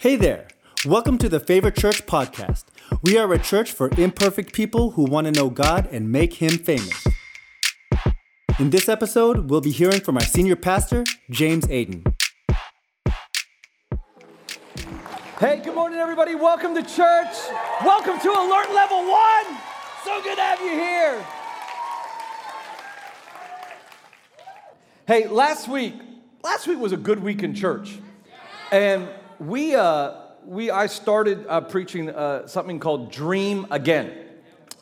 Hey there. Welcome to the Favor Church podcast. We are a church for imperfect people who want to know God and make Him famous. In this episode, we'll be hearing from our senior pastor, James Aiden. Hey, good morning, everybody. Welcome to church. Welcome to Alert Level 1. So good to have you here. Hey, last week, last week was a good week in church. And we, uh, we I started uh, preaching uh, something called Dream Again.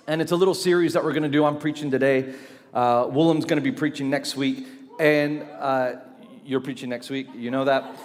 And it's a little series that we're going to do. I'm preaching today. Uh, Willem's going to be preaching next week. And uh, you're preaching next week. You know that?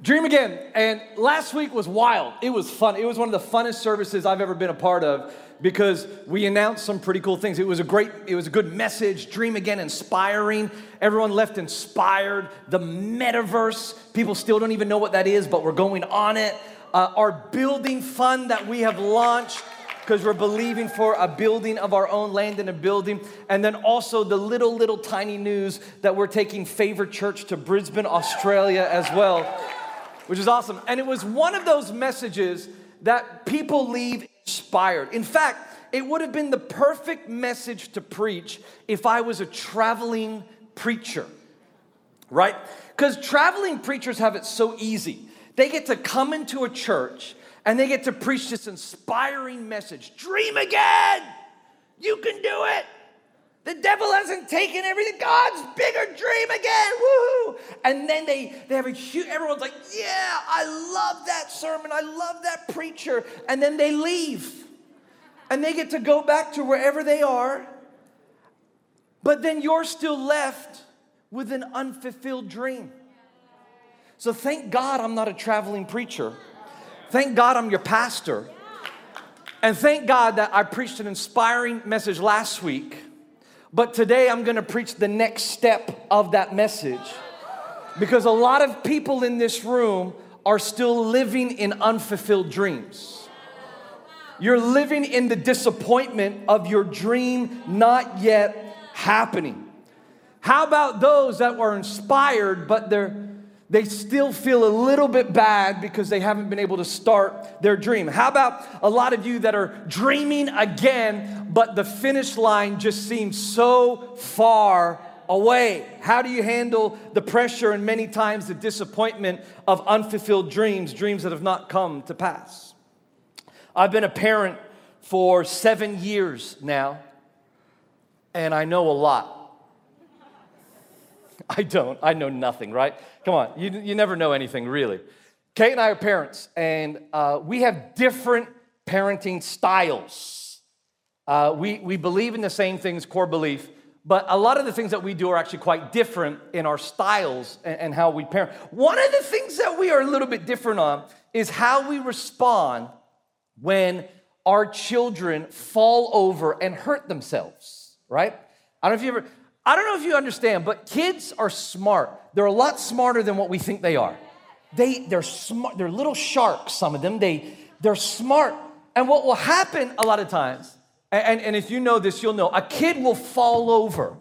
Dream again. And last week was wild. It was fun. It was one of the funnest services I've ever been a part of because we announced some pretty cool things. It was a great, it was a good message. Dream again, inspiring. Everyone left inspired. The metaverse, people still don't even know what that is, but we're going on it. Uh, our building fund that we have launched because we're believing for a building of our own land and a building. And then also the little, little tiny news that we're taking Favor Church to Brisbane, Australia as well which is awesome. And it was one of those messages that people leave inspired. In fact, it would have been the perfect message to preach if I was a traveling preacher, right? Because traveling preachers have it so easy. They get to come into a church and they get to preach this inspiring message Dream again! You can do it! The devil hasn't taken everything. God's bigger dream again. Woohoo! And then they, they have a huge, everyone's like, yeah, I love that sermon. I love that preacher. And then they leave. And they get to go back to wherever they are. But then you're still left with an unfulfilled dream. So thank God I'm not a traveling preacher. Thank God I'm your pastor. And thank God that I preached an inspiring message last week but today I'm gonna preach the next step of that message because a lot of people in this room are still living in unfulfilled dreams. You're living in the disappointment of your dream not yet happening. How about those that were inspired, but they're they still feel a little bit bad because they haven't been able to start their dream. How about a lot of you that are dreaming again, but the finish line just seems so far away? How do you handle the pressure and many times the disappointment of unfulfilled dreams, dreams that have not come to pass? I've been a parent for seven years now, and I know a lot. I don't. I know nothing, right? Come on, you, you never know anything, really. Kate and I are parents, and uh, we have different parenting styles. Uh, we, we believe in the same things, core belief, but a lot of the things that we do are actually quite different in our styles and, and how we parent. One of the things that we are a little bit different on is how we respond when our children fall over and hurt themselves, right? I don't know if you ever, I don't know if you understand, but kids are smart. They're a lot smarter than what we think they are. They, they're smart, they're little sharks, some of them. They, they're smart. And what will happen a lot of times, and, and if you know this, you'll know, a kid will fall over,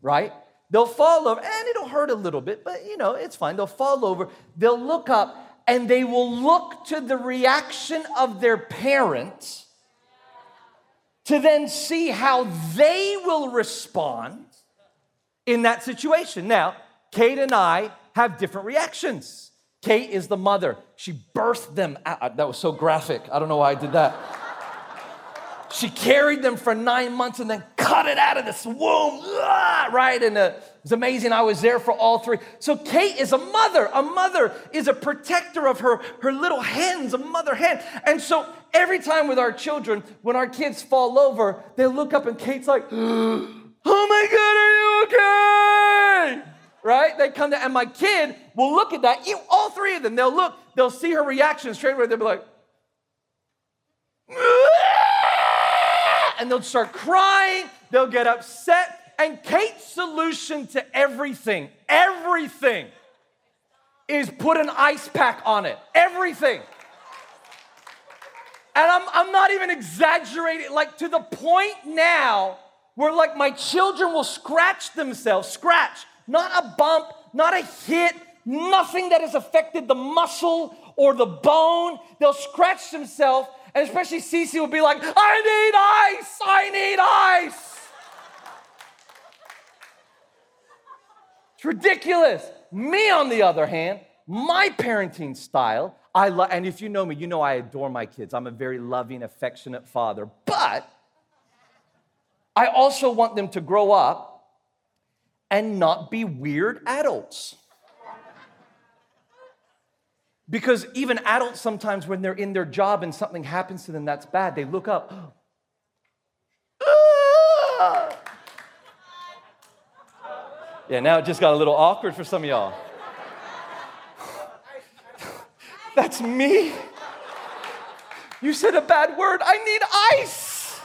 right? They'll fall over, and it'll hurt a little bit, but you know, it's fine. They'll fall over, they'll look up, and they will look to the reaction of their parents to then see how they will respond in that situation. Now, Kate and I have different reactions. Kate is the mother. She birthed them out. That was so graphic. I don't know why I did that. She carried them for nine months and then cut it out of this womb, right? And uh, it was amazing. I was there for all three. So Kate is a mother. A mother is a protector of her, her little hens, a mother hen. And so every time with our children, when our kids fall over, they look up and Kate's like, Oh my God, are you okay? Right? They come to, and my kid will look at that. You, all three of them, they'll look, they'll see her reaction straight away. They'll be like, and they'll start crying. They'll get upset. And Kate's solution to everything, everything, is put an ice pack on it. Everything. And I'm, I'm not even exaggerating, like to the point now where like my children will scratch themselves, scratch, not a bump, not a hit, nothing that has affected the muscle or the bone. They'll scratch themselves, and especially Cece will be like, I need ice, I need ice. It's ridiculous. Me, on the other hand, my parenting style, I love, and if you know me, you know I adore my kids. I'm a very loving, affectionate father. But I also want them to grow up and not be weird adults. Because even adults sometimes, when they're in their job and something happens to them that's bad, they look up. Yeah, now it just got a little awkward for some of y'all. That's me. You said a bad word. I need ice.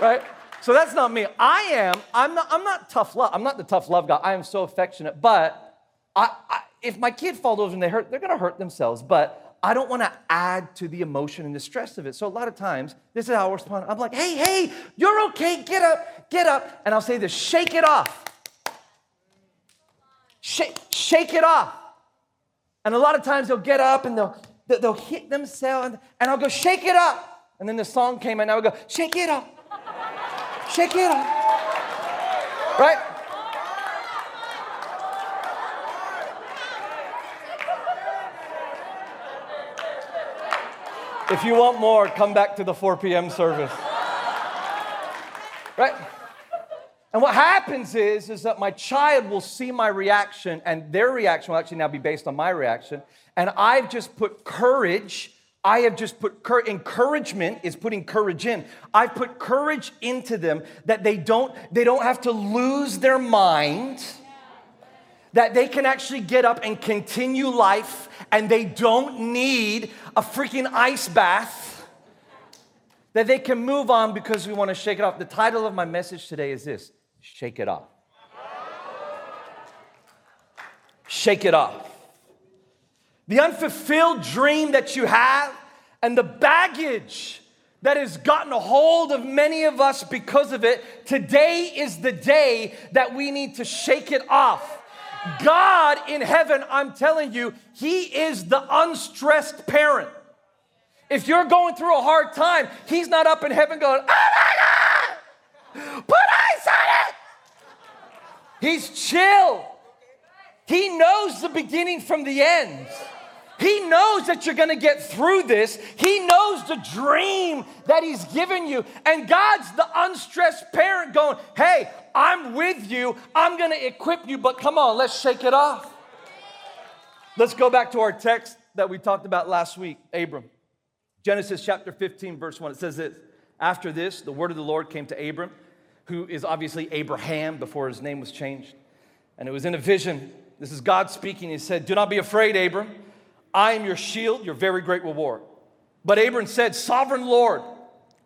Right? So that's not me. I am, I'm not, I'm not tough love. I'm not the tough love guy. I am so affectionate. But I, I, if my kid falls over and they hurt, they're gonna hurt themselves. But I don't wanna add to the emotion and the stress of it. So a lot of times, this is how I respond. I'm like, hey, hey, you're okay. Get up, get up. And I'll say this shake it off. Shake, shake it off. And a lot of times they'll get up and they'll, they'll hit themselves, and I'll go, shake it up. And then the song came and I would go, shake it up. Shake it up. Right? If you want more, come back to the 4 p.m. service. Right? And what happens is, is that my child will see my reaction, and their reaction will actually now be based on my reaction. And I've just put courage, I have just put cur- encouragement is putting courage in. I've put courage into them that they don't, they don't have to lose their mind, that they can actually get up and continue life, and they don't need a freaking ice bath that they can move on because we want to shake it off. The title of my message today is this shake it off. Shake it off. The unfulfilled dream that you have and the baggage that has gotten a hold of many of us because of it, today is the day that we need to shake it off. God in heaven, I'm telling you, He is the unstressed parent. If you're going through a hard time, He's not up in heaven going, oh my God, put ice on it. He's chill. He knows the beginning from the end. He knows that you're going to get through this. He knows the dream that He's given you. And God's the unstressed parent going, Hey, I'm with you. I'm going to equip you, but come on, let's shake it off. Let's go back to our text that we talked about last week Abram. Genesis chapter 15, verse 1. It says this After this, the word of the Lord came to Abram who is obviously Abraham before his name was changed. And it was in a vision. This is God speaking. He said, Do not be afraid, Abram. I am your shield, your very great reward. But Abram said, Sovereign Lord,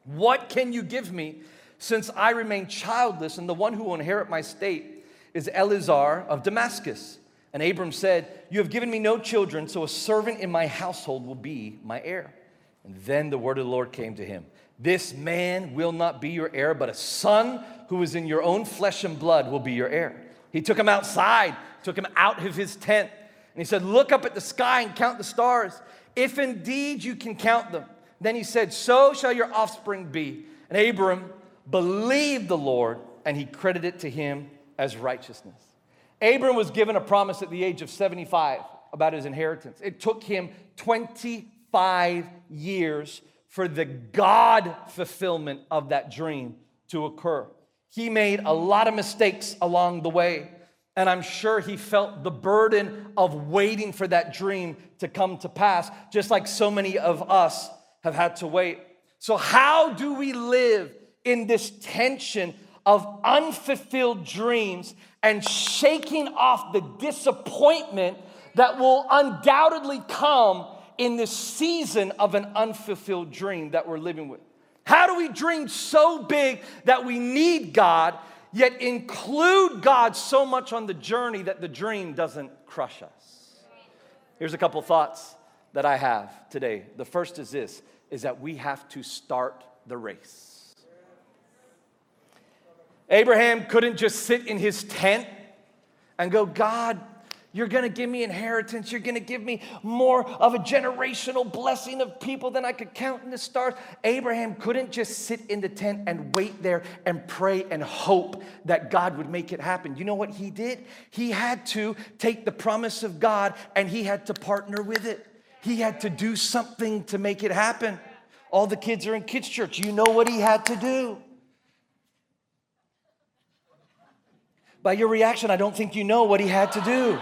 what can you give me since I remain childless and the one who will inherit my state is Eliezer of Damascus? And Abram said, You have given me no children, so a servant in my household will be my heir. And then the word of the Lord came to him this man will not be your heir, but a son who is in your own flesh and blood will be your heir. He took him outside, took him out of his tent, he said, Look up at the sky and count the stars, if indeed you can count them. Then he said, So shall your offspring be. And Abram believed the Lord, and he credited it to him as righteousness. Abram was given a promise at the age of 75 about his inheritance. It took him 25 years for the God fulfillment of that dream to occur. He made a lot of mistakes along the way, and I'm sure he felt the burden of waiting for that dream to come to pass, just like so many of us have had to wait. So, how do we live in this tension of unfulfilled dreams and shaking off the disappointment that will undoubtedly come in this season of an unfulfilled dream that we're living with? How do we dream so big that we need God, yet include God so much on the journey that the dream doesn't crush us? Here's a couple thoughts that I have today. The first is this is that we have to start the race. Abraham couldn't just sit in his tent and go, God, You're gonna give me inheritance. You're gonna give me more of a generational blessing of people than I could count in the stars. Abraham couldn't just sit in the tent and wait there and pray and hope that God would make it happen. You know what he did? He had to take the promise of God and he had to partner with it. He had to do something to make it happen. All the kids are in kids' church. You know what he had to do. By your reaction, I don't think you know what he had to do.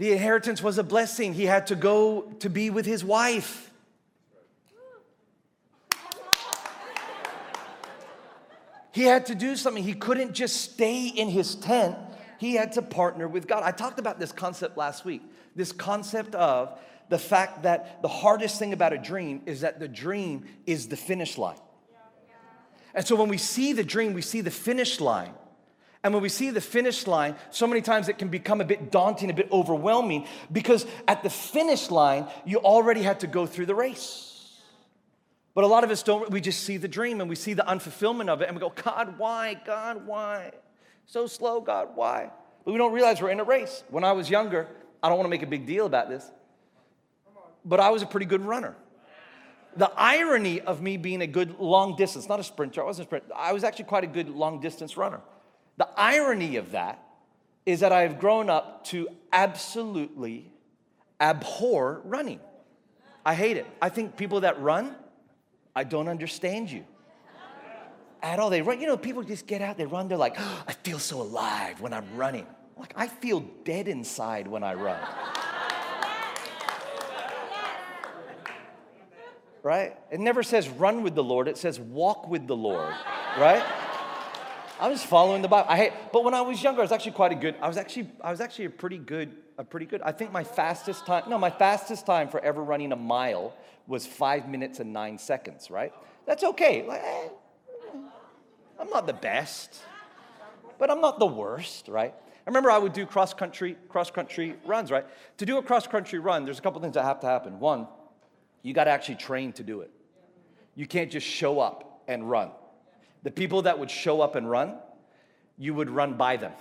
The inheritance was a blessing. He had to go to be with his wife. He had to do something. He couldn't just stay in his tent. He had to partner with God. I talked about this concept last week. This concept of the fact that the hardest thing about a dream is that the dream is the finish line. And so when we see the dream, we see the finish line. And when we see the finish line, so many times it can become a bit daunting, a bit overwhelming, because at the finish line, you already had to go through the race. But a lot of us don't, we just see the dream and we see the unfulfillment of it and we go, God, why? God, why? So slow, God, why? But we don't realize we're in a race. When I was younger, I don't want to make a big deal about this, but I was a pretty good runner. The irony of me being a good long distance, not a sprinter, I wasn't a sprinter, I was actually quite a good long distance runner. The irony of that is that I've grown up to absolutely abhor running. I hate it. I think people that run, I don't understand you at all. They run, you know, people just get out, they run, they're like, oh, I feel so alive when I'm running. Like, I feel dead inside when I run. right? It never says run with the Lord, it says walk with the Lord, right? I was following the Bible. I hate, but when I was younger, I was actually quite a good. I was actually, I was actually a pretty good, a pretty good. I think my fastest time, no, my fastest time for ever running a mile was five minutes and nine seconds. Right? That's okay. Like, eh, I'm not the best, but I'm not the worst. Right? I remember I would do cross country, cross country runs. Right? To do a cross country run, there's a couple things that have to happen. One, you got to actually train to do it. You can't just show up and run. The people that would show up and run, you would run by them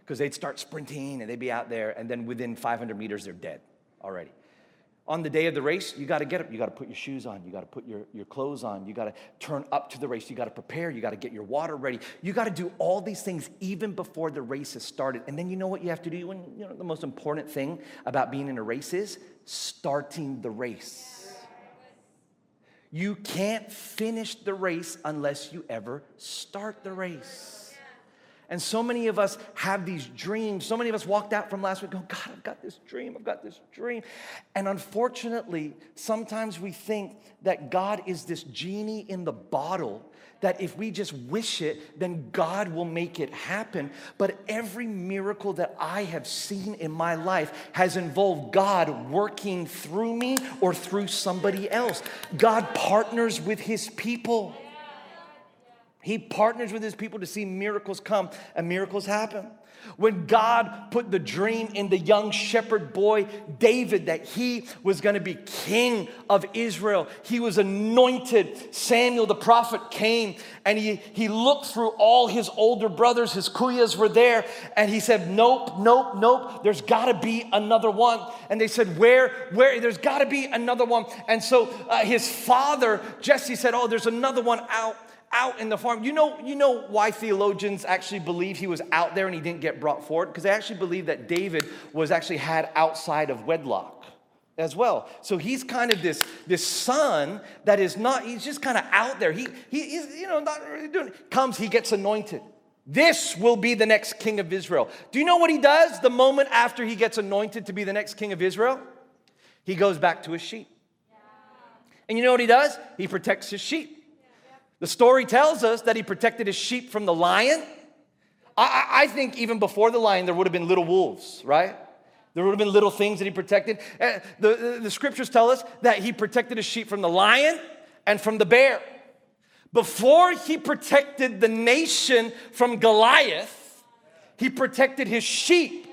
because they'd start sprinting and they'd be out there, and then within 500 meters, they're dead already. On the day of the race, you got to get up. You got to put your shoes on. You got to put your, your clothes on. You got to turn up to the race. You got to prepare. You got to get your water ready. You got to do all these things even before the race has started. And then you know what you have to do? When, you know, the most important thing about being in a race is starting the race. You can't finish the race unless you ever start the race. And so many of us have these dreams. So many of us walked out from last week going, God, I've got this dream, I've got this dream. And unfortunately, sometimes we think that God is this genie in the bottle that if we just wish it, then God will make it happen. But every miracle that I have seen in my life has involved God working through me or through somebody else. God partners with his people. He partners with his people to see miracles come and miracles happen. When God put the dream in the young shepherd boy David that he was going to be king of Israel, he was anointed. Samuel the prophet came and he, he looked through all his older brothers, his kuyas were there, and he said, Nope, nope, nope, there's got to be another one. And they said, Where, where? There's got to be another one. And so uh, his father, Jesse, said, Oh, there's another one out out in the farm. You know, you know why theologians actually believe he was out there and he didn't get brought forward? Because they actually believe that David was actually had outside of wedlock as well. So he's kind of this, this son that is not, he's just kind of out there. He, he is, you know, not really doing it. Comes, he gets anointed. This will be the next king of Israel. Do you know what he does the moment after he gets anointed to be the next king of Israel? He goes back to his sheep. And you know what he does? He protects his sheep. The story tells us that he protected his sheep from the lion. I, I, think even before the lion, there would have been little wolves, right? There would have been little things that he protected. Uh, the, the, the scriptures tell us that he protected his sheep from the lion and from the bear. Before he protected the nation from Goliath, he protected his sheep.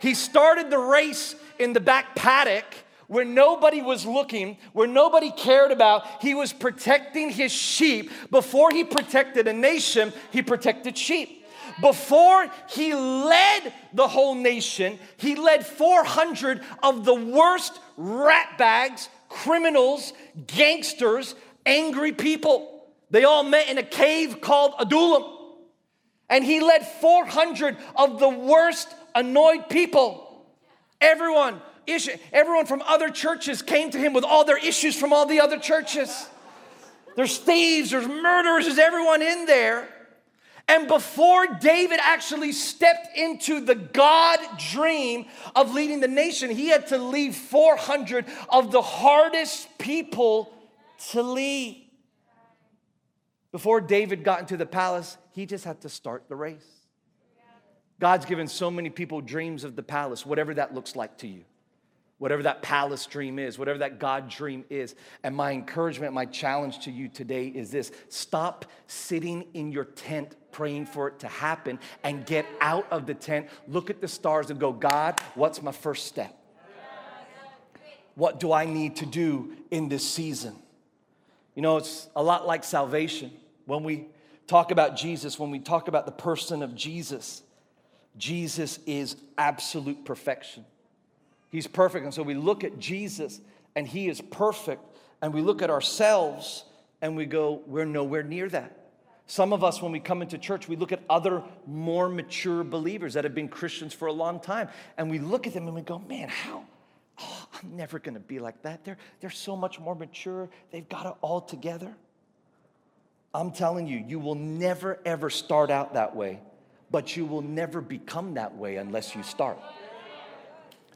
He started the race in the back paddock where nobody was looking, where nobody cared about. He was protecting his sheep. Before he protected a nation, he protected sheep. Before he led the whole nation, he led 400 of the worst ratbags, criminals, gangsters, angry people. They all met in a cave called Adullam. And he led 400 of the worst annoyed people. Everyone, everyone from other churches came to him with all their issues from all the other churches. There's thieves, there's murderers, there's everyone in there. And before David actually stepped into the God dream of leading the nation, he had to leave 400 of the hardest people to lead. Before David got into the palace, he just had to start the race. God's given so many people dreams of the palace, whatever that looks like to you, whatever that palace dream is, whatever that God dream is. And my encouragement, my challenge to you today is this stop sitting in your tent praying for it to happen and get out of the tent, look at the stars and go, God, what's my first step? What do I need to do in this season? You know, it's a lot like salvation. When we talk about Jesus, when we talk about the person of Jesus, Jesus is absolute perfection. He's perfect. And so we look at Jesus and he is perfect. And we look at ourselves and we go, we're nowhere near that. Some of us, when we come into church, we look at other more mature believers that have been Christians for a long time. And we look at them and we go, man, how? oh, I'm never going to be like that. They're, they're so much more mature. They've got it all together. I'm telling you, you will never, ever start out that way, but you will never become that way unless you start.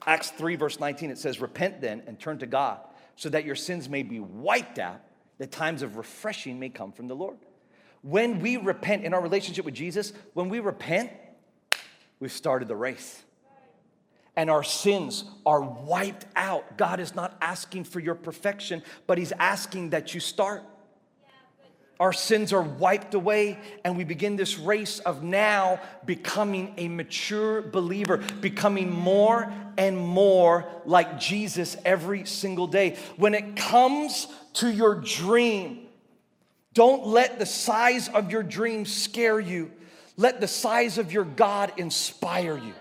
Acts 3, verse 19, it says, Repent then and turn to God so that your sins may be wiped out, that times of refreshing may come from the Lord. When we repent in our relationship with Jesus, when we repent, we've started the race and our sins are wiped out. God is not asking for your perfection, but He's asking that you start. Our sins are wiped away, and we begin this race of now becoming a mature believer, becoming more and more like Jesus every single day. When it comes to your dream, don't let the size of your dream scare you. Let the size of your God inspire you.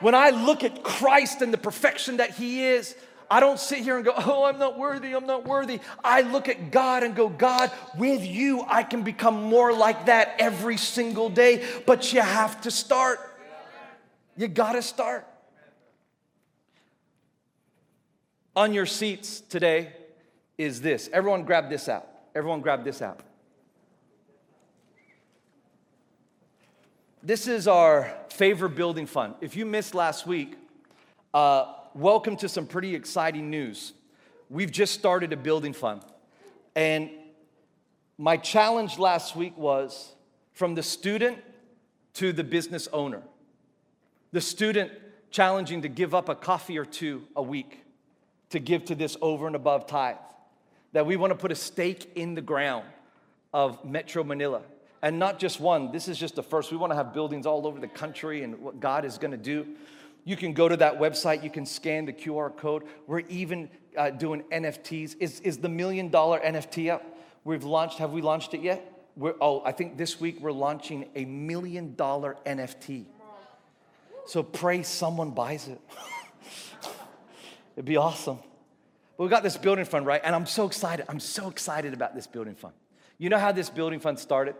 When I look at Christ and the perfection that He is, I don't sit here and go, oh, I'm not worthy, I'm not worthy. I look at God and go, God, with you, I can become more like that every single day. But you have to start. You gotta start. On your seats today is this. Everyone grab this out. Everyone grab this out. This is our favor building fund. If you missed last week, uh, welcome to some pretty exciting news. We've just started a building fund. And my challenge last week was from the student to the business owner. The student challenging to give up a coffee or two a week to give to this over and above tithe. That we want to put a stake in the ground of Metro Manila and not just one. This is just the first. We want to have buildings all over the country and what God is going to do. You can go to that website, you can scan the QR code. We're even uh, doing NFTs. Is, is the million dollar NFT up? We've launched, have we launched it yet? We're, oh, I think this week we're launching a million dollar NFT. So pray someone buys it. It'd be awesome. But we got this building fund, right? And I'm so excited. I'm so excited about this building fund. You know how this building fund started?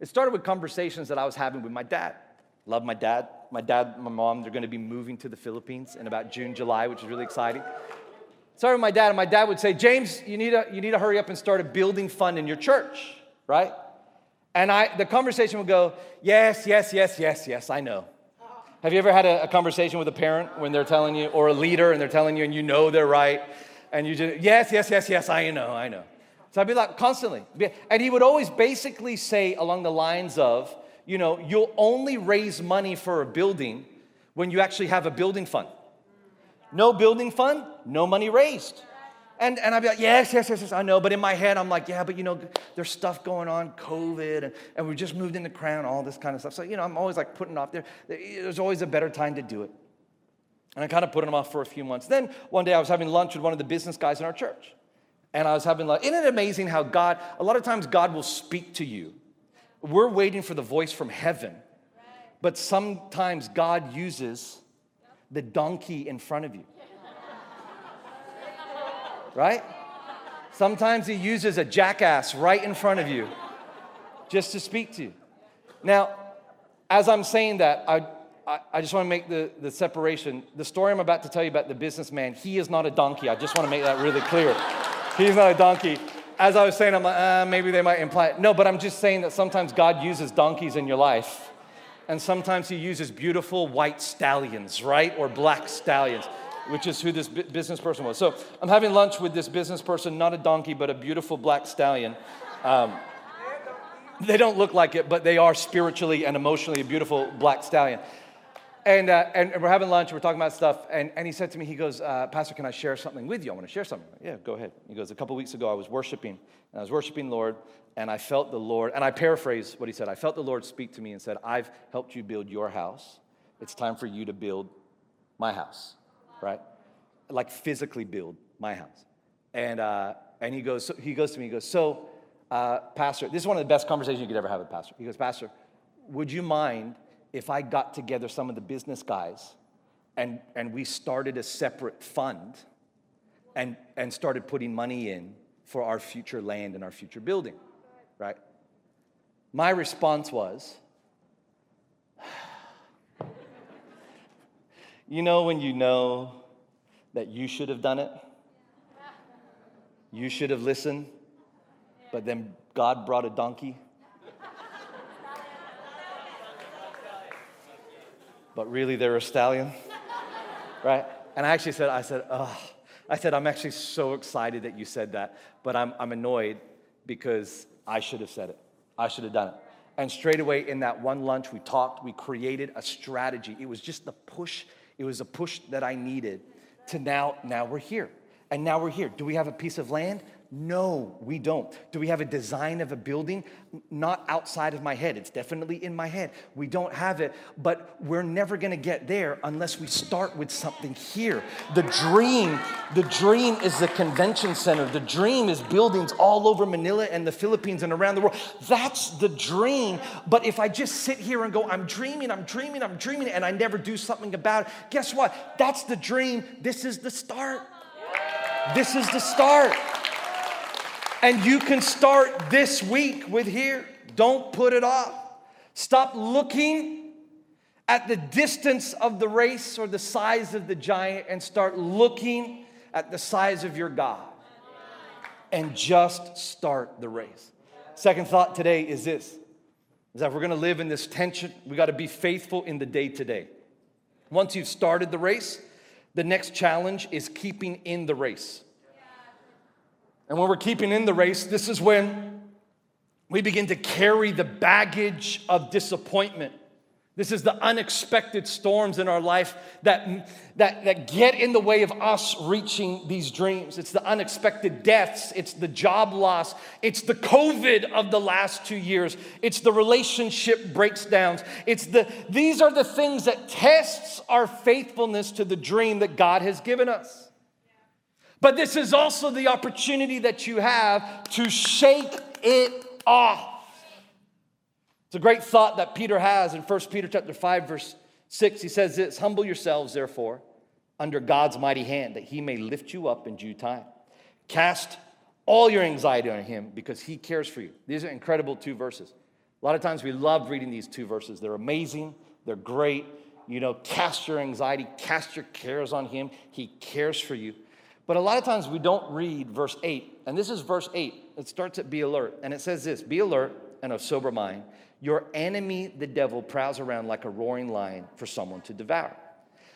It started with conversations that I was having with my dad. Love my dad. My dad, my mom, they're going to be moving to the Philippines in about June, July, which is really exciting. Sorry, my dad, and my dad would say, James, you need, to, you need to hurry up and start a building fund in your church, right? And I, the conversation would go, yes, yes, yes, yes, yes, I know. Have you ever had a, a, conversation with a parent when they're telling you, or a leader, and they're telling you, and you know they're right, and you just, yes, yes, yes, yes, I know, I know. So I'd be like, constantly. And he would always basically say along the lines of, you know, you'll only raise money for a building when you actually have a building fund. No building fund, no money raised. And, and I'd be like, yes, yes, yes, yes, I know. But in my head, I'm like, yeah, but you know, there's stuff going on, COVID, and, and we just moved into crown, all this kind of stuff. So, you know, I'm always like putting off there. There's always a better time to do it. And I kind of put them off for a few months. Then one day I was having lunch with one of the business guys in our church. And I was having like, isn't it amazing how God, a lot of times God will speak to you We're waiting for the voice from heaven, but sometimes God uses the donkey in front of you. Right? Sometimes He uses a jackass right in front of you just to speak to you. Now, as I'm saying that, I, I, I just want to make the, the separation. The story I'm about to tell you about the businessman, he is not a donkey. I just want to make that really clear. He's not a donkey. As I was saying, I'm like, uh, maybe they might imply it. No, but I'm just saying that sometimes God uses donkeys in your life, and sometimes He uses beautiful white stallions, right? Or black stallions, which is who this business person was. So I'm having lunch with this business person, not a donkey, but a beautiful black stallion. Um, they don't look like it, but they are spiritually and emotionally a beautiful black stallion. And, uh, and we're having lunch, we're talking about stuff, and, and he said to me, he goes, uh, Pastor, can I share something with you? I want to share something. Yeah, go ahead. He goes, a couple weeks ago, I was worshiping, and I was worshiping Lord, and I felt the Lord, and I paraphrase what he said. I felt the Lord speak to me and said, I've helped you build your house. It's time for you to build my house, right? Like physically build my house. And, uh, and he, goes, so, he goes to me, he goes, so, uh, Pastor, this is one of the best conversations you could ever have with Pastor. He goes, Pastor, would you mind if I got together some of the business guys and, and we started a separate fund and, and started putting money in for our future land and our future building, right? My response was, you know, when you know that you should have done it, you should have listened, but then God brought a donkey but really they're a stallion, right? And I actually said, I said, oh, I said, I'm actually so excited that you said that, but I'm, I'm annoyed because I should have said it. I should have done it. And straight away in that one lunch, we talked, we created a strategy. It was just the push, it was a push that I needed to now, now we're here. And now we're here. Do we have a piece of land? No, we don't. Do we have a design of a building? Not outside of my head. It's definitely in my head. We don't have it, but we're never going to get there unless we start with something here. The dream, the dream is the convention center. The dream is buildings all over Manila and the Philippines and around the world. That's the dream. But if I just sit here and go, I'm dreaming, I'm dreaming, I'm dreaming, and I never do something about it, guess what? That's the dream. This is the start. This is the start. And you can start this week with here. Don't put it off. Stop looking at the distance of the race or the size of the giant and start looking at the size of your God. And just start the race. Second thought today is this is that we're to live in this tension. We got to be faithful in the day to day. Once you've started the race, the next challenge is keeping in the race. And when we're keeping in the race, this is when we begin to carry the baggage of disappointment. This is the unexpected storms in our life that, that, that get in the way of us reaching these dreams. It's the unexpected deaths, it's the job loss, it's the COVID of the last two years, it's the relationship breakdowns. It's the these are the things that tests our faithfulness to the dream that God has given us. But this is also the opportunity that you have to shake it off. It's a great thought that Peter has in 1 Peter chapter 5 verse 6. He says this, "Humble yourselves therefore under God's mighty hand that he may lift you up in due time. Cast all your anxiety on him because he cares for you." These are incredible two verses. A lot of times we love reading these two verses. They're amazing, they're great. You know, cast your anxiety, cast your cares on him. He cares for you. But a lot of times we don't read verse 8. And this is verse 8. It starts at be alert. And it says this Be alert and of sober mind. Your enemy, the devil, prowls around like a roaring lion for someone to devour.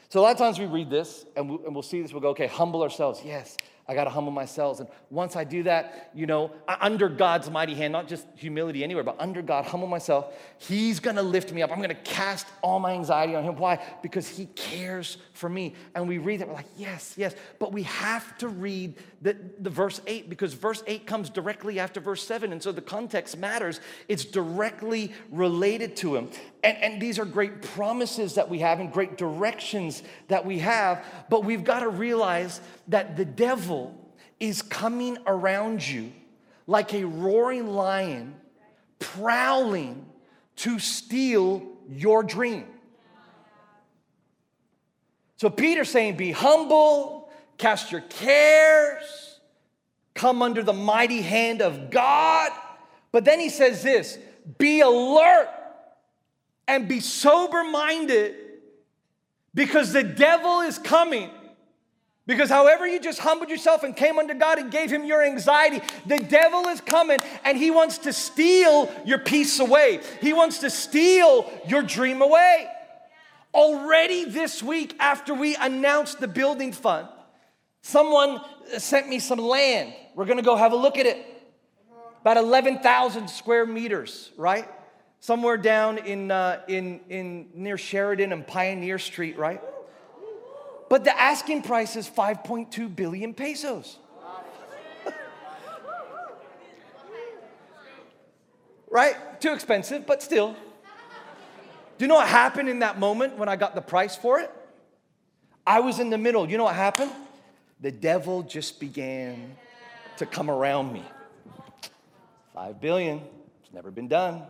So a lot of times we read this and, we, will see this, we'll go, okay, humble ourselves. Yes, I got to humble myself. And once I do that, you know, under God's mighty hand, not just humility anywhere, but under God, humble myself, He's going to lift me up. I'm going to cast all my anxiety on Him. Why? Because He cares for me. And we read that, we're like, yes, yes. But we have to read the, the verse 8 because verse 8 comes directly after verse 7. And so the context matters. It's directly related to Him. And, and these are great promises that we have and great directions that we have. But we've got to realize that the devil is coming around you like a roaring lion prowling to steal your dream. So Peter's saying, Be humble, cast your cares, come under the mighty hand of God. But then he says this be alert and be sober minded because the devil is coming. Because however you just humbled yourself and came under God and gave him your anxiety, the devil is coming and he wants to steal your peace away. He wants to steal your dream away. Already this week, after we announced the building fund, someone sent me some land. We're gonna go have a look at it. About 11,000 square meters, right? Somewhere down in, uh, in, in near Sheridan and Pioneer Street, right? But the asking price is 5.2 billion pesos. right? Too expensive, but still. Do you know what happened in that moment when I got the price for it? I was in the middle. You know what happened? The devil just began to come around me. Five billion, it's never been done.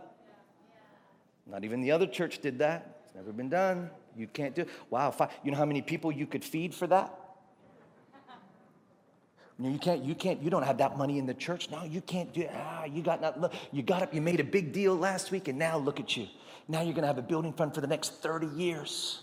Not even the other church did that. It's never been done. You can't do it. Wow, five, you know how many people you could feed for that? You can't, you can't, you don't have that money in the church. No, you can't do it. Ah, you got not, look, you got up, you made a big deal last week, and now look at you. Now you're gonna have a building fund for the next 30 years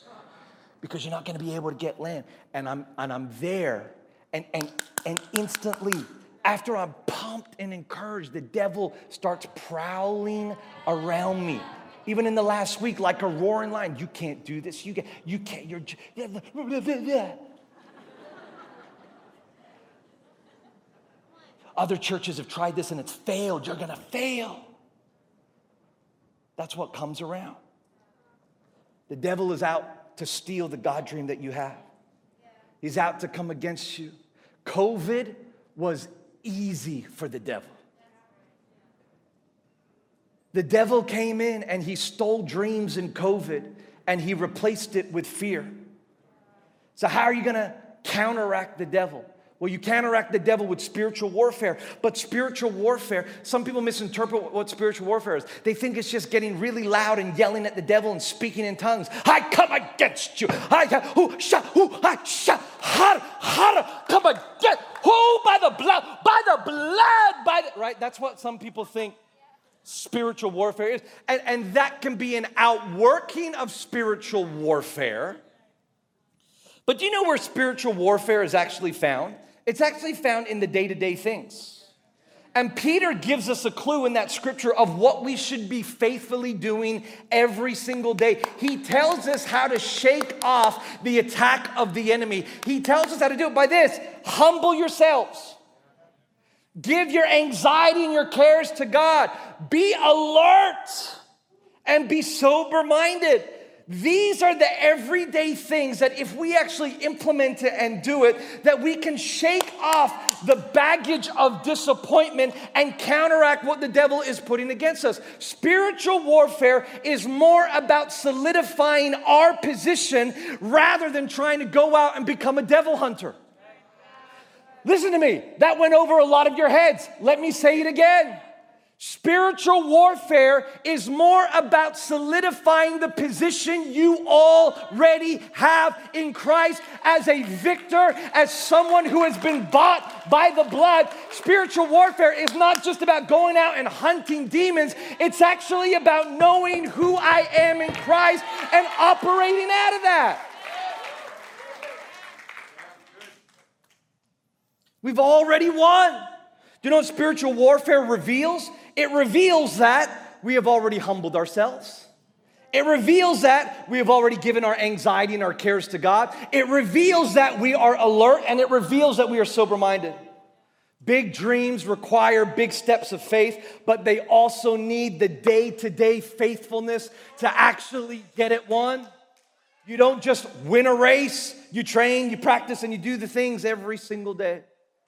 because you're not gonna be able to get land. And I'm and I'm there, and and and instantly, after I'm pumped and encouraged, the devil starts prowling around me even in the last week, like a roaring lion. You can't do this. You, get, you can't. You're. Other churches have tried this and it's failed. You're going to fail. That's what comes around. The devil is out to steal the God dream that you have, he's out to come against you. COVID was easy for the devil. The devil came in and he stole dreams in COVID and he replaced it with fear. So, how are you gonna counteract the devil? Well, you counteract the devil with spiritual warfare. But spiritual warfare, some people misinterpret what spiritual warfare is. They think it's just getting really loud and yelling at the devil and speaking in tongues. I come against you. I who who I har har come against who by the blood by the blood by the right. That's what some people think spiritual warfare is. And, and that can be an outworking of spiritual warfare. But do you know where spiritual warfare is actually found? It's actually found in the day to day things. And Peter gives us a clue in that scripture of what we should be faithfully doing every single day. He tells us how to shake off the attack of the enemy. He tells us how to do it by this humble yourselves. Give your anxiety and your cares to God. Be alert and be sober minded. These are the everyday things that if we actually implement it and do it, that we can shake off the baggage of disappointment and counteract what the devil is putting against us. Spiritual warfare is more about solidifying our position rather than trying to go out and become a devil hunter. Listen to me, that went over a lot of your heads. Let me say it again. Spiritual warfare is more about solidifying the position you already have in Christ as a victor, as someone who has been bought by the blood. Spiritual warfare is not just about going out and hunting demons, it's actually about knowing who I am in Christ and operating out of that. We've already won. Do you know what spiritual warfare reveals? It reveals that we have already humbled ourselves. It reveals that we have already given our anxiety and our cares to God. It reveals that we are alert and it reveals that we are sober minded. Big dreams require big steps of faith, but they also need the day to day faithfulness to actually get it won. You don't just win a race, you train, you practice, and you do the things every single day.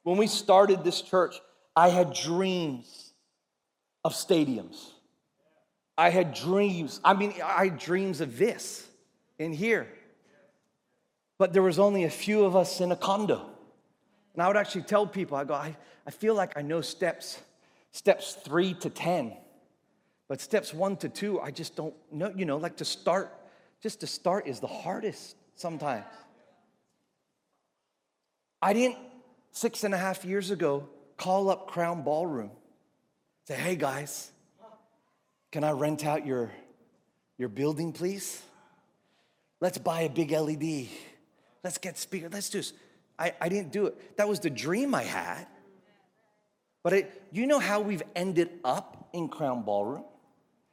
When we started this church, I had dreams of stadiums. I had dreams. I mean, I had dreams of this in here. But there was only a few of us in a condo. And I would actually tell people, I go, I, I feel like I know steps, steps three to 10. But steps one to two, I just don't know, you know, like to start, just to start is the hardest sometimes. I didn't, six and a half years ago, call up Crown Ballroom, say, hey guys, can I rent out your, your building, please? Let's buy a big LED. Let's get speaker. Let's do this. I, I didn't do it. That was the dream I had. But I, you know how we've ended up in Crown Ballroom?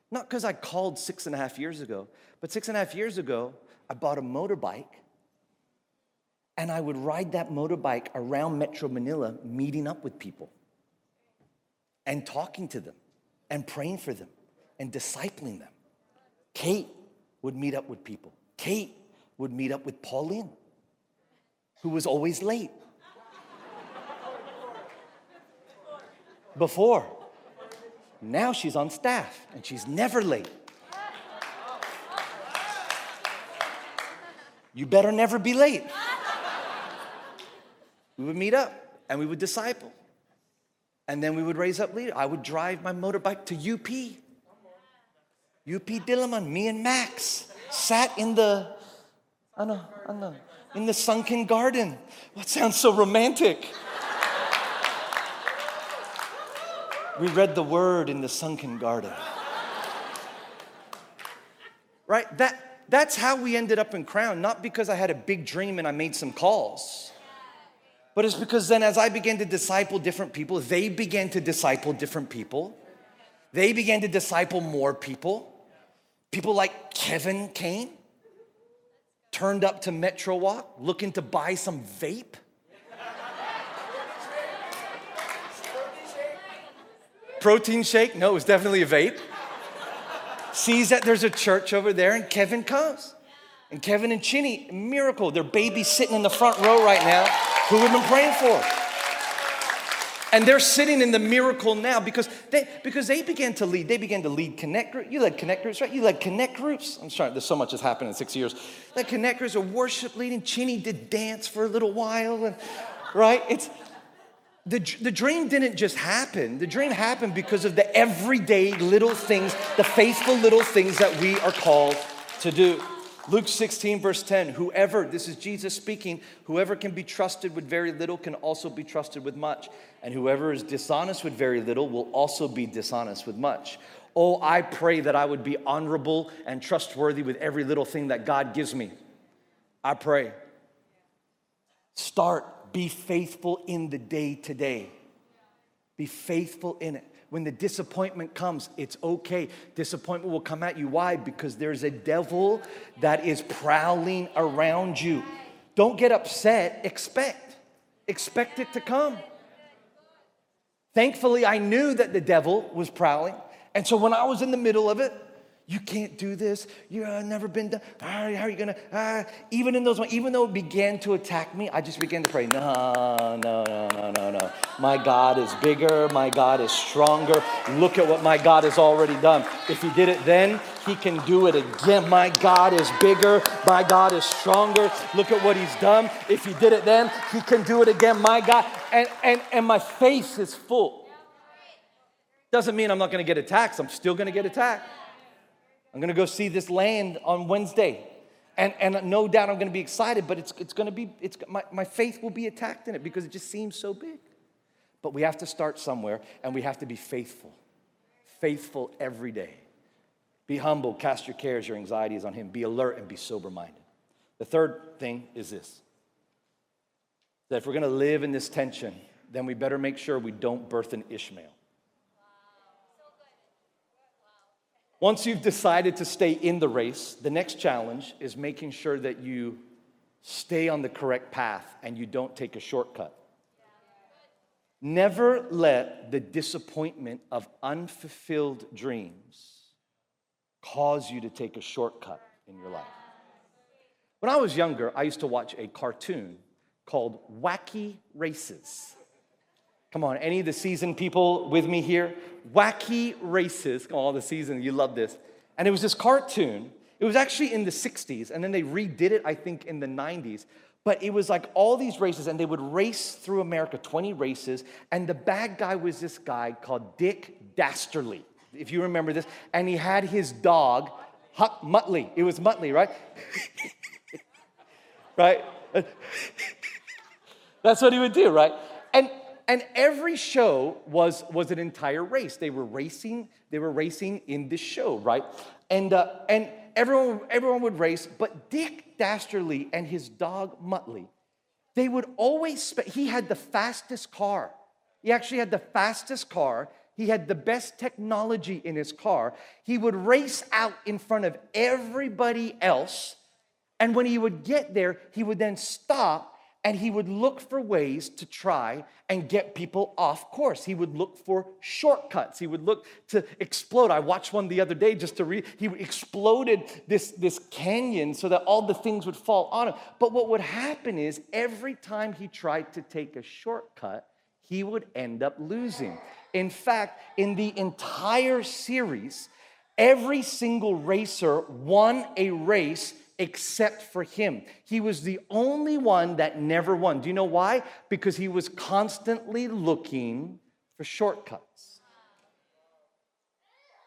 Not because I called six and a half years ago, but six and a half years ago, I bought a motorbike and I would ride that motorbike around Metro Manila, meeting up with people and talking to them and praying for them and discipling them. Kate would meet up with people. Kate would meet up with Pauline, who was always late. Before. Now she's on staff and she's never late. You better never be late. We would meet up and we would disciple. And then we would raise up leaders. I would drive my motorbike to UP. UP Diliman, me and Max sat in the, I know, I know, in the sunken garden. What sounds so romantic? we read the word in the sunken garden. Right? That, that's how we ended up in Crown, not because I had a big dream and I made some calls. But it's because then, as I began to disciple different people, they began to disciple different people. They began to disciple more people. People like Kevin Kane turned up to Metro Walk looking to buy some vape. Protein shake? No, it was definitely a vape. Sees that there's a church over there, and Kevin comes. And Kevin and Chinny, miracle, their baby's sitting in the front row right now who we've been praying for. And they're sitting in the miracle now because they because they began to lead. They began to lead connect groups. You led connect groups, right? You led connect groups. I'm sorry, there's so much has happened in six years. Led connect groups or worship leading. Chinny did dance for a little while, and right? It's the, the dream didn't just happen. The dream happened because of the everyday little things, the faithful little things that we are called to do. Luke 16, verse 10 Whoever, this is Jesus speaking, whoever can be trusted with very little can also be trusted with much. And whoever is dishonest with very little will also be dishonest with much. Oh, I pray that I would be honorable and trustworthy with every little thing that God gives me. I pray. Start, be faithful in the day today. Be faithful in it. When the disappointment comes, it's okay. Disappointment will come at you. Why? Because there's a devil that is prowling around you. Don't get upset, expect. Expect it to come. Thankfully, I knew that the devil was prowling. And so when I was in the middle of it, you can't do this. You've uh, never been done. How are you gonna? Uh, even in those, even though it began to attack me, I just began to pray. No, no, no, no, no, no. My God is bigger. My God is stronger. Look at what my God has already done. If He did it then, He can do it again. My God is bigger. My God is stronger. Look at what He's done. If He did it then, He can do it again. My God, and and and my face is full. Doesn't mean I'm not going to get attacked. I'm still going to get attacked. I'm to go see this land on Wednesday. And, and no doubt I'm to be excited, but it's, it's to be, it's, my, my faith will be attacked in it because it just seems so big. But we have to start somewhere and we have to be faithful. Faithful every day. Be humble, cast your cares, your anxieties on Him. Be alert and be sober minded. The third thing is this that if we're to live in this tension, then we better make sure we don't birth an Ishmael. Once you've decided to stay in the race, the next challenge is making sure that you stay on the correct path and you don't take a shortcut. Never let the disappointment of unfulfilled dreams cause you to take a shortcut in your life. When I was younger, I used to watch a cartoon called Wacky Races. Come on, any of the seasoned people with me here? Wacky Races. Come on, all the seasoned, you love this. And it was this cartoon. It was actually in the 60s, and then they redid it, I think, in the 90s. But it was like all these races, and they would race through America, 20 races, and the bad guy was this guy called Dick Dastardly. if you remember this, and he had his dog, Huck Muttley. It was Muttley, right? right? That's what he would do, right? And every show was was an entire race. They were racing. They were racing in this show, right? And uh, and everyone everyone would race, but Dick Dastardly and his dog Muttley, they would always. Spe- he had the fastest car. He actually had the fastest car. He had the best technology in his car. He would race out in front of everybody else. And when he would get there, he would then stop and he would look for ways to try and get people off course. He would look for shortcuts. He would look to explode. I watched one the other day just to read. He exploded this, this canyon so that all the things would fall on him. But what would happen is every time he tried to take a shortcut, he would end up losing. In fact, in the entire series, every single racer won a race except for him. He was the only one that never won. Do you know why? Because he was constantly looking for shortcuts.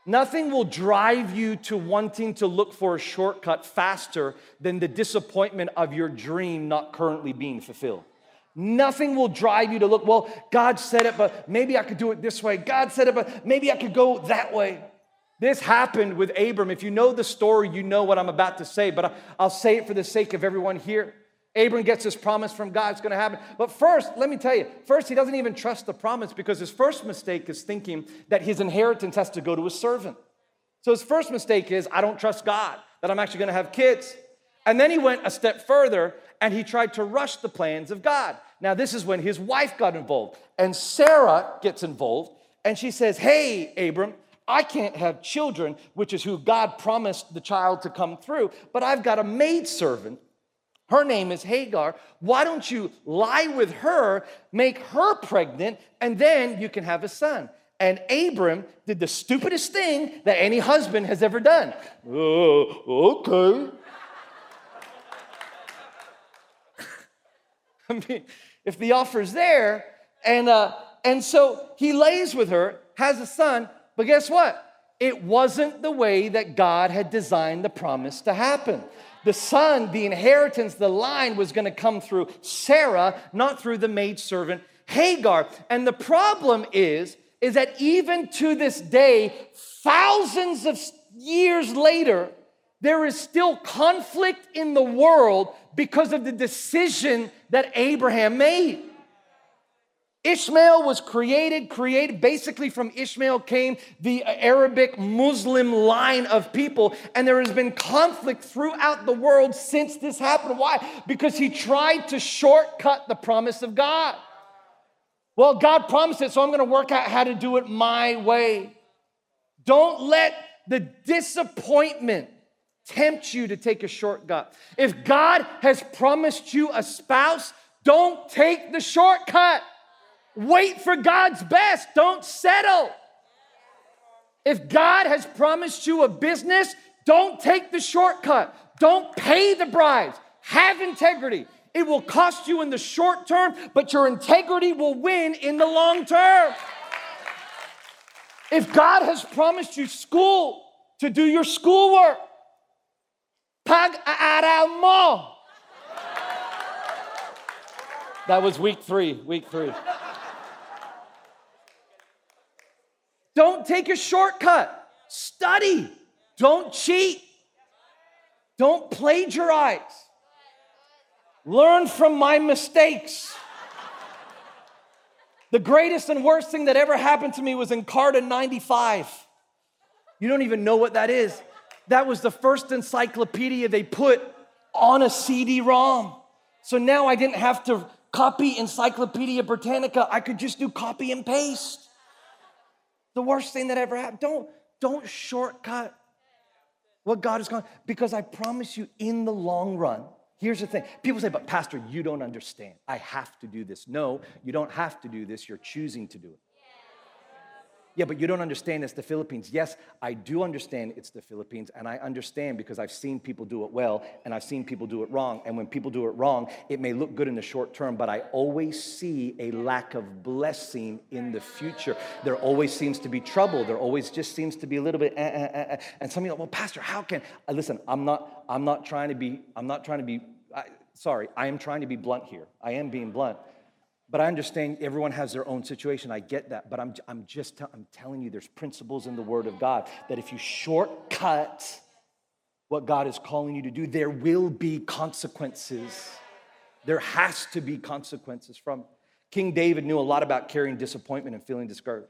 Nothing will drive you to wanting to look for a shortcut faster than the disappointment of your dream not currently being fulfilled. Nothing will drive you to look, well, God said it, but maybe I could do it this way. God said it, but maybe I could go that way. This happened with Abram. If you know the story, you know what I'm about to say, but I'll say it for the sake of everyone here. Abram gets this promise from God, it's gonna happen. But first, let me tell you, first, he doesn't even trust the promise because his first mistake is thinking that his inheritance has to go to a servant. So his first mistake is, I don't trust God, that I'm actually gonna have kids. And then he went a step further and he tried to rush the plans of God. Now, this is when his wife got involved, and Sarah gets involved, and she says, Hey, Abram, I can't have children, which is who God promised the child to come through, but I've got a maidservant. Her name is Hagar. Why don't you lie with her, make her pregnant, and then you can have a son? And Abram did the stupidest thing that any husband has ever done. Oh, okay. I mean, if the offer's there, and uh, and so he lays with her, has a son, but guess what? It wasn't the way that God had designed the promise to happen. The son, the inheritance, the line was going to come through Sarah, not through the maidservant Hagar. And the problem is, is that even to this day, thousands of years later, there is still conflict in the world because of the decision that Abraham made. Ishmael was created, created basically from Ishmael came the Arabic Muslim line of people, and there has been conflict throughout the world since this happened. Why? Because he tried to shortcut the promise of God. Well, God promised it, so I'm gonna work out how to do it my way. Don't let the disappointment tempt you to take a shortcut. If God has promised you a spouse, don't take the shortcut. Wait for God's best. Don't settle. If God has promised you a business, don't take the shortcut. Don't pay the bribes. Have integrity. It will cost you in the short term, but your integrity will win in the long term. If God has promised you school to do your schoolwork, pag mo. That was week three, week three. Don't take a shortcut. Study. Don't cheat. Don't plagiarize. Learn from my mistakes. The greatest and worst thing that ever happened to me was Encarta 95. You don't even know what that is. That was the first encyclopedia they put on a CD ROM. So now I didn't have to copy Encyclopedia Britannica, I could just do copy and paste. The worst thing that ever happened. Don't, don't shortcut what God is going because I promise you in the long run, here's the thing. People say, but Pastor, you don't understand. I have to do this. No, you don't have to do this. You're choosing to do it. Yeah, but you don't understand it's the Philippines. Yes, I do understand it's the Philippines, and I understand because I've seen people do it well and I've seen people do it wrong. And when people do it wrong, it may look good in the short term, but I always see a lack of blessing in the future. There always seems to be trouble. There always just seems to be a little bit, eh, eh, eh, eh. and some of you, are, well, Pastor, how can? Uh, listen, I'm not. I'm not trying to be. I'm not trying to be. I, sorry, I am trying to be blunt here. I am being blunt. But I understand everyone has their own situation. I get that. But I'm, I'm just I'm telling you, there's principles in the Word of God that if you shortcut what God is calling you to do, there will be consequences. There has to be consequences from. King David knew a lot about carrying disappointment and feeling discouraged.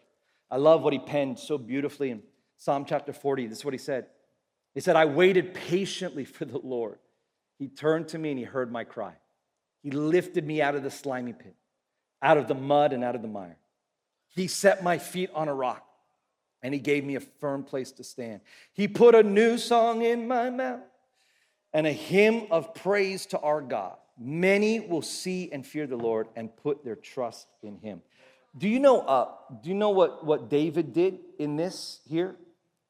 I love what he penned so beautifully in Psalm chapter 40. This is what he said. He said, I waited patiently for the Lord. He turned to me and he heard my cry. He lifted me out of the slimy pit out of the mud and out of the mire. He set my feet on a rock and he gave me a firm place to stand. He put a new song in my mouth and a hymn of praise to our God. Many will see and fear the Lord and put their trust in him. Do you know, uh, do you know what, what David did in this here?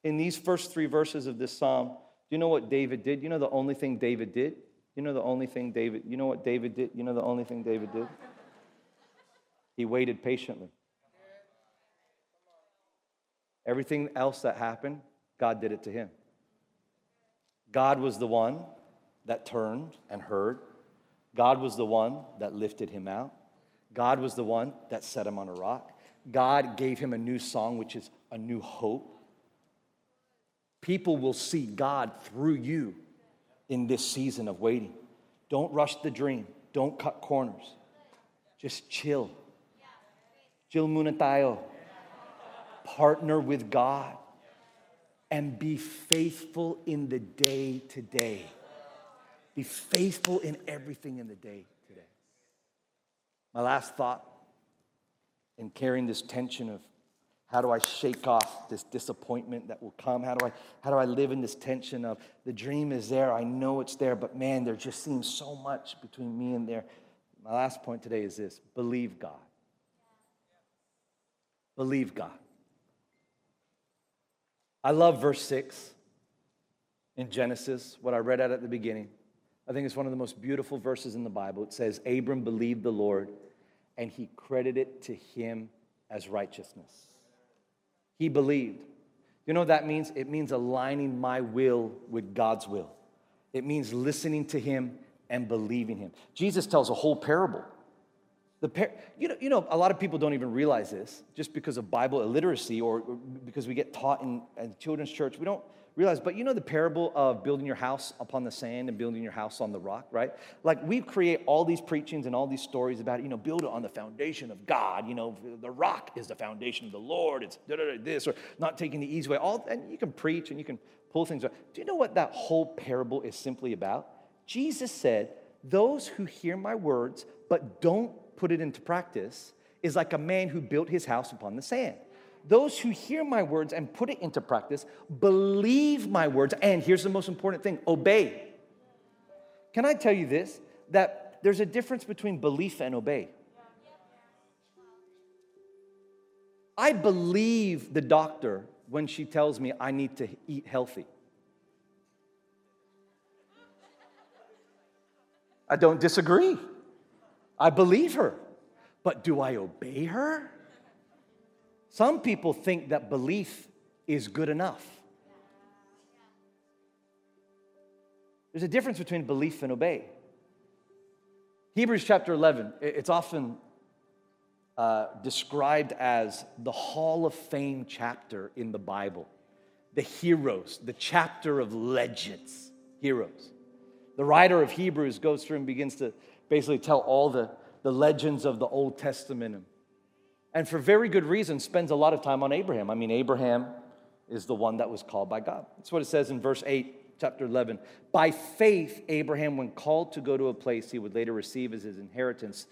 In these first three verses of this psalm, do you know what David did? You know the only thing David did? You know the only thing David, you know what David did? You know the only thing David did? He waited patiently. Everything else that happened, God did it to him. God was the one that turned and heard. God was the one that lifted him out. God was the one that set him on a rock. God gave him a new song, which is a new hope. People will see God through you in this season of waiting. Don't rush the dream, don't cut corners. Just chill Chill muna tayo. Partner with God and be faithful in the day today. Be faithful in everything in the day today. My last thought in carrying this tension of how do I shake off this disappointment that will come? How do I how do I live in this tension of the dream is there, I know it's there, but man, there just seems so much between me and there. My last point today is this believe God. Believe God. I love verse 6 in Genesis, what I read at at the beginning. I think it's one of the most beautiful verses in the Bible. It says, Abram believed the Lord, and he credited it to him as righteousness. He believed. You know what that means? It means aligning my will with God's will. It means listening to him and believing him. Jesus tells a whole parable the par- you, know, you know, a lot of people don't even realize this just because of Bible illiteracy or, because we get taught in, in children's church. We don't realize, but you know the parable of building your house upon the sand and building your house on the rock, right? Like we create all these preachings and all these stories about, you know, build it on the foundation of God. You know, the rock is the foundation of the Lord. It's this or not taking the easy way. All and you can preach and you can pull things. Out. Do you know what that whole parable is simply about? Jesus said, "Those who hear my words but don't put it into practice is like a man who built his house upon the sand. Those who hear my words and put it into practice believe my words, and here's the most important thing obey. Can I tell you this? That there's a difference between belief and obey. I believe the doctor when she tells me I need to eat healthy. I don't disagree. I believe her. But do I obey her? Some people think that belief is good enough. There's a difference between belief and obey. Hebrews chapter 11, it's often uh, described as the Hall of Fame chapter in the Bible. The heroes, the chapter of legends, heroes. The writer of Hebrews goes through and begins to basically tell all the, the legends of the Old Testament. And for very good reason, spends a lot of time on Abraham. I mean, Abraham is the one that was called by God. That's what it says in verse 8, chapter 11. By faith, Abraham, when called to go to a place he would later receive as his inheritance,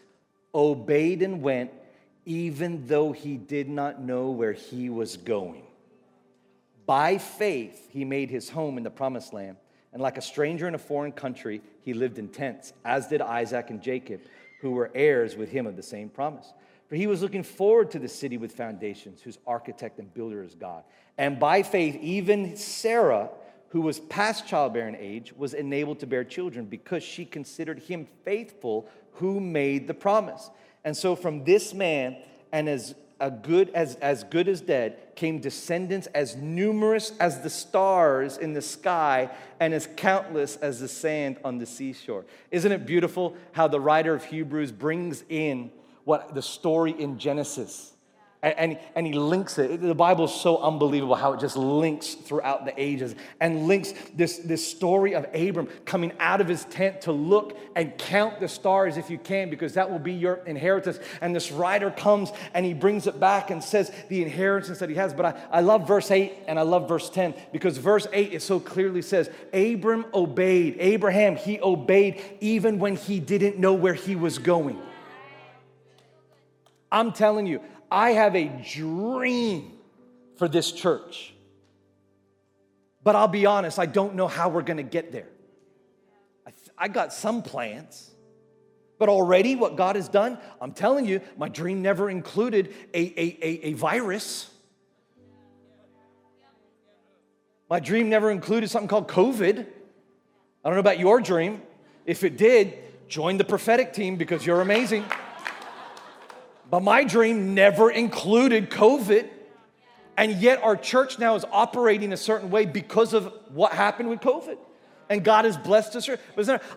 obeyed and went, even though he did not know where he was going. By faith, he made his home in the promised land and like a stranger in a foreign country, he lived in tents, as did Isaac and Jacob, who were heirs with him of the same promise. For he was looking forward to the city with foundations, whose architect and builder is God. And by faith, even Sarah, who was past childbearing age, was enabled to bear children because she considered him faithful who made the promise. And so from this man, and as a good as, as good as dead came descendants as numerous as the stars in the sky and as countless as the sand on the seashore. Isn't it beautiful how the writer of hebrews brings in what the story in genesis and, and, and, he links it. The Bible is so unbelievable how it just links throughout the ages and links this, this story of Abram coming out of his tent to look and count the stars if you can, because that will be your inheritance. And this writer comes and he brings it back and says the inheritance that he has. But I, I love verse 8 and I love verse 10 because verse 8 it so clearly says, Abram obeyed. Abraham, he obeyed even when he didn't know where he was going. I'm telling you, I have a dream for this church. But I'll be honest, I don't know how we're gonna get there. I, th- I got some plans. But already, what God has done, I'm telling you, my dream never included a, a, a, a virus. My dream never included something called COVID. I don't know about your dream. If it did, join the prophetic team because you're amazing. But my dream never included COVID. And yet our church now is operating a certain way because of what happened with COVID and God has blessed us.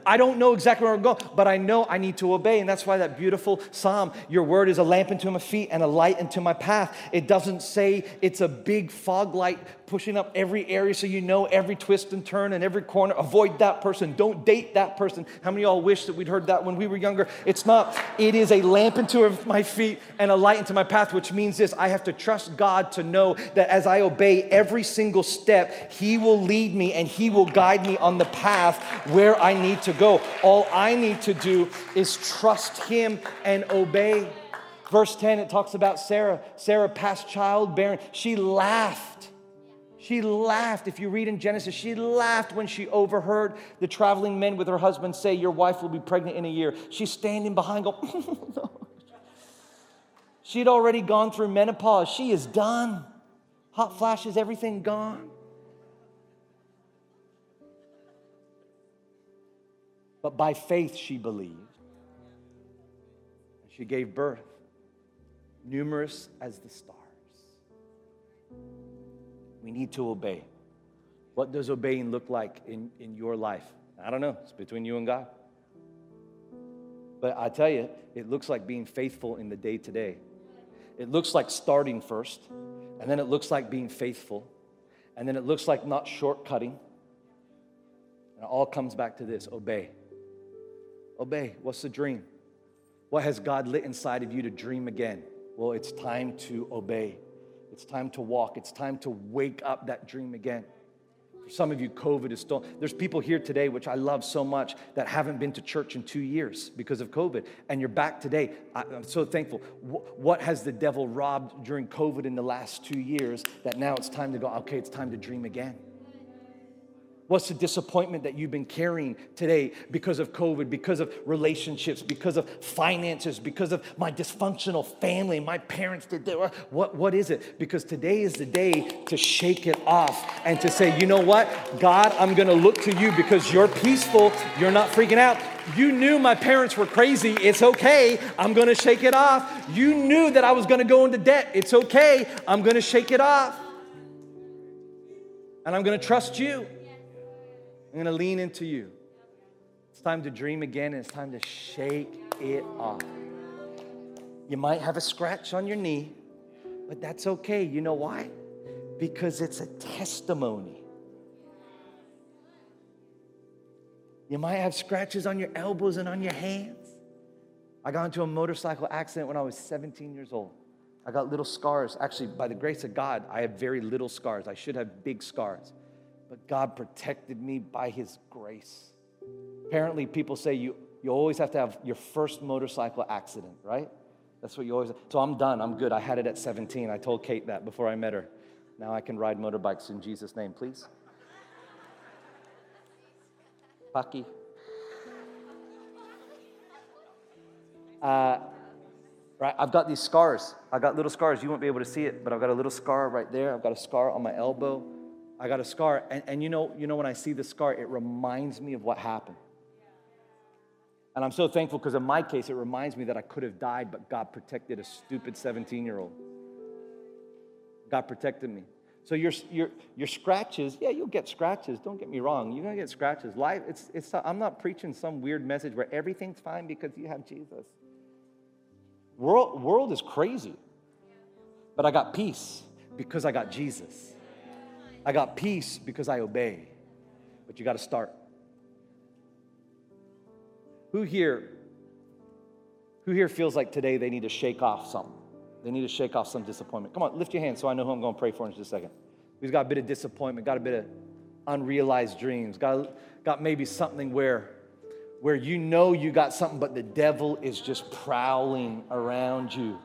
I don't know exactly where I'm going, but I know I need to obey. And that's why that beautiful psalm, your word is a lamp unto my feet and a light unto my path. It doesn't say it's a big fog light pushing up every area so you know every twist and turn and every corner. Avoid that person. Don't date that person. How many of y'all wish that we'd heard that when we were younger? It's not. It is a lamp into my feet and a light into my path, which means this I have to trust God to know that as I obey every single step, He will lead me and He will guide me on the path where I need to go. All I need to do is trust Him and obey. Verse 10, it talks about Sarah. Sarah, past childbearing, she laughed she laughed. If you read in Genesis, she laughed when she overheard the traveling men with her husband say, Your wife will be pregnant in a year. She's standing behind, going, no. Oh, She'd already gone through menopause. She is done. Hot flashes, everything gone. But by faith, she believed. She gave birth, numerous as the stars. We need to obey. What does obeying look like in, in your life? I don't know. It's between you and God. But I tell you, it looks like being faithful in the day to day. It looks like starting first, and then it looks like being faithful, and then it looks like not shortcutting. And it all comes back to this obey. Obey. What's the dream? What has God lit inside of you to dream again? Well, it's time to obey. It's time to walk. It's time to wake up that dream again. For some of you, COVID is still, there's people here today, which I love so much, that haven't been to church in two years because of COVID. And you're back today. I'm so thankful. What has the devil robbed during COVID in the last two years that now it's time to go, okay, it's time to dream again? What's the disappointment that you've been carrying today because of COVID, because of relationships, because of finances, because of my dysfunctional family? My parents did that. What, what is it? Because today is the day to shake it off and to say, you know what? God, I'm going to look to you because you're peaceful. You're not freaking out. You knew my parents were crazy. It's okay. I'm going to shake it off. You knew that I was going to go into debt. It's okay. I'm going to shake it off. And I'm going to trust you. I'm to lean into you. It's time to dream again, and it's time to shake it off. You might have a scratch on your knee, but that's okay. You know why? Because it's a testimony. You might have scratches on your elbows and on your hands. I got into a motorcycle accident when I was 17 years old. I got little scars. Actually, by the grace of God, I have very little scars. I should have big scars but God protected me by His grace. Apparently, people say you, you always have to have your first motorcycle accident, right? That's what you always. So I'm done. I'm good. I had it at 17. I told Kate that before I met her. Now I can ride motorbikes in Jesus' name, please. Bucky. Uh, Right? I've got these scars. I got little scars. You won't be able to see it, but I've got a little scar right there. I've got a scar on my elbow. I got a scar. And, and you know, you know, when I see the scar, it reminds me of what happened. And I'm so thankful because in my case, it reminds me that I could have died, but God protected a stupid 17 year old. God protected me. So your, your, your scratches, yeah, you'll get scratches. Don't get me wrong. You're going to get scratches. Life, it's, it's, I'm not preaching some weird message where everything's fine because you have Jesus. World, world is crazy. But I got peace because I got Jesus. I got peace because I obey. But you got to start. Who here who here feels like today they need to shake off something? They need to shake off some disappointment. Come on, lift your hand so I know who I'm going to pray for in just a second. Who's got a bit of disappointment, got a bit of unrealized dreams, got, got maybe something where, where you know you got something, but the devil is just prowling around you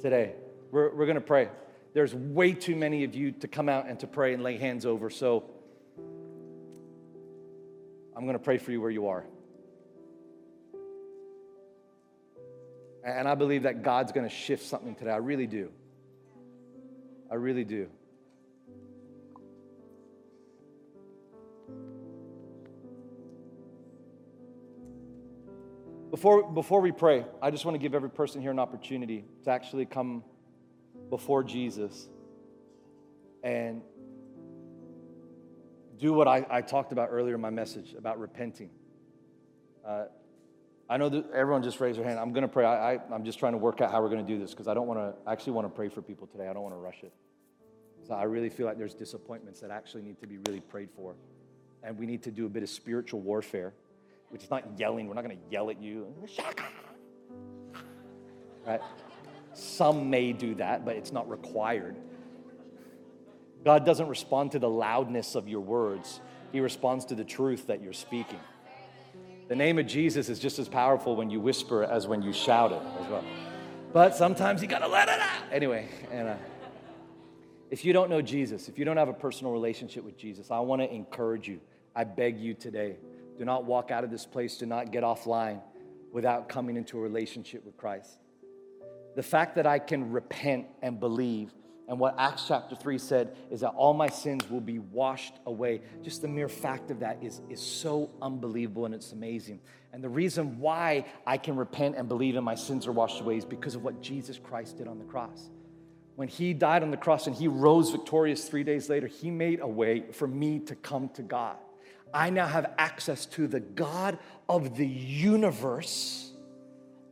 today. We're, we're going to pray. There's way too many of you to come out and to pray and lay hands over, so I'm going to pray for you where you are. And I believe that God's going to shift something today. I really do. I really do. Before, before we pray, I just want to give every person here an opportunity to actually come before Jesus and do what I, I talked about earlier in my message about repenting. Uh, I know that everyone just raised their hand. I'm going to pray. I, I, am just trying to work out how we're going to do this because I don't want to, actually want to pray for people today. I don't want to rush it. So I really feel like there's disappointments that actually need to be really prayed for. And we need to do a bit of spiritual warfare, which is not yelling. We're not going to yell at you. Right? Some may do that, but it's not required. God doesn't respond to the loudness of your words, He responds to the truth that you're speaking. The name of Jesus is just as powerful when you whisper as when you shout it as well. But sometimes you gotta let it out. Anyway, and uh, if you don't know Jesus, if you don't have a personal relationship with Jesus, I wanna encourage you. I beg you today, do not walk out of this place, do not get offline without coming into a relationship with Christ. The fact that I can repent and believe and what Acts chapter 3 said is that all my sins will be washed away. Just the mere fact of that is, is so unbelievable and it's amazing. And the reason why I can repent and believe and my sins are washed away is because of what Jesus Christ did on the cross. When he died on the cross and he rose victorious three days later, he made a way for me to come to God. I now have access to the God of the universe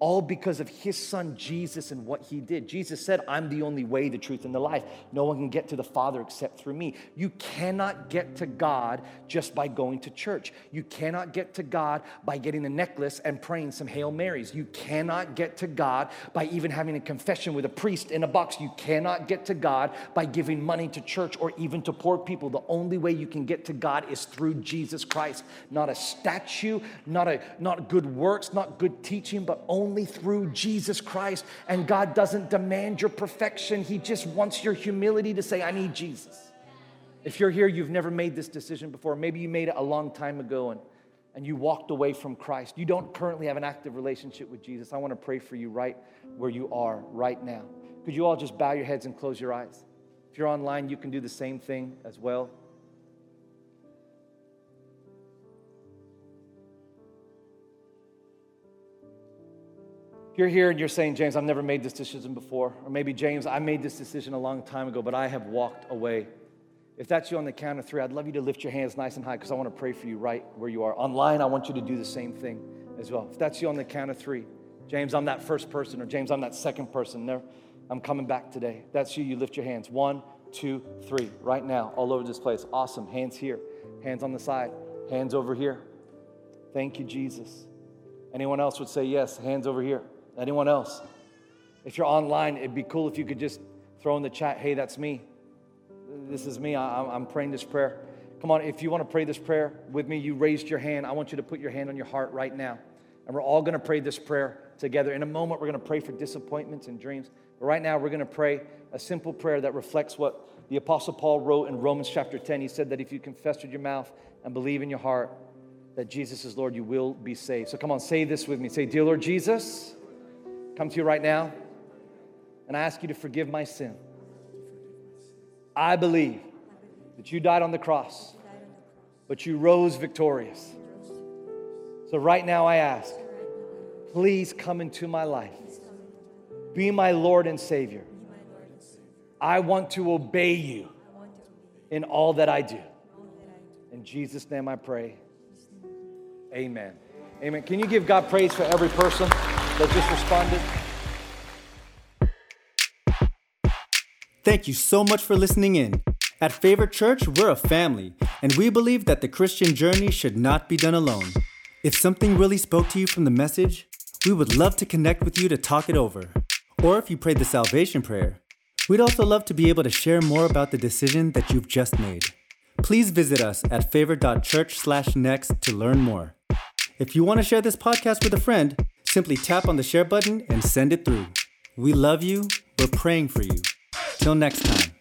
all because of his son Jesus and what he did. Jesus said, I'm the only way, the truth, and the life. No one can get to the Father except through me. You cannot get to God just by going to church. You cannot get to God by getting a necklace and praying some Hail Marys. You cannot get to God by even having a confession with a priest in a box. You cannot get to God by giving money to church or even to poor people. The only way you can get to God is through Jesus Christ. Not a statue, not a not good works, not good teaching, but only only through Jesus Christ. And God doesn't demand your perfection, He just wants your humility to say, I need Jesus. If you're here, you've never made this decision before, maybe you made it a long time ago and, and you walked away from Christ. You don't currently have an active relationship with Jesus. I want to pray for you right where you are right now. Could you all just bow your heads and close your eyes? If you're online, you can do the same thing as well. You're here and you're saying, James, I've never made this decision before, or maybe, James, I made this decision a long time ago, but I have walked away. If that's you on the count of three, I'd love you to lift your hands nice and high because I want to pray for you right where you are. Online, I want you to do the same thing as well. If that's you on the count of three, James, I'm that first person, or James, I'm that second person. There, I'm coming back today. If that's you, you lift your hands. One, two, three, right now, all over this place. Awesome. Hands here, hands on the side, hands over here. Thank you, Jesus. Anyone else would say yes, hands over here. Anyone else? If you're online, it'd be cool if you could just throw in the chat, hey, that's me. This is me. I'm praying this prayer. Come on, if you want to pray this prayer with me, you raised your hand. I want you to put your hand on your heart right now. And we're all going to pray this prayer together. In a moment, we're going to pray for disappointments and dreams. But right now, we're going to pray a simple prayer that reflects what the Apostle Paul wrote in Romans chapter 10. He said that if you confess with your mouth and believe in your heart that Jesus is Lord, you will be saved. So come on, say this with me. Say, Dear Lord Jesus, come to you right now. and I ask you to forgive my sin. I believe that you died on the cross, but you rose victorious. So right now I ask, please come into my life. Be my Lord and Savior. I want to obey you in all that I do. In Jesus' name I pray. Amen. Amen. Can you give God praise for every person that just responded? Thank you so much for listening in. At Favor Church, we're a family, and we believe that the Christian journey should not be done alone. If something really spoke to you from the message, we would love to connect with you to talk it over. Or if you prayed the salvation prayer, we'd also love to be able to share more about the decision that you've just made. Please visit us at favor.church/next to learn more. If you want to share this podcast with a friend, simply tap on the share button and send it through. We love you. We're praying for you. Till next time.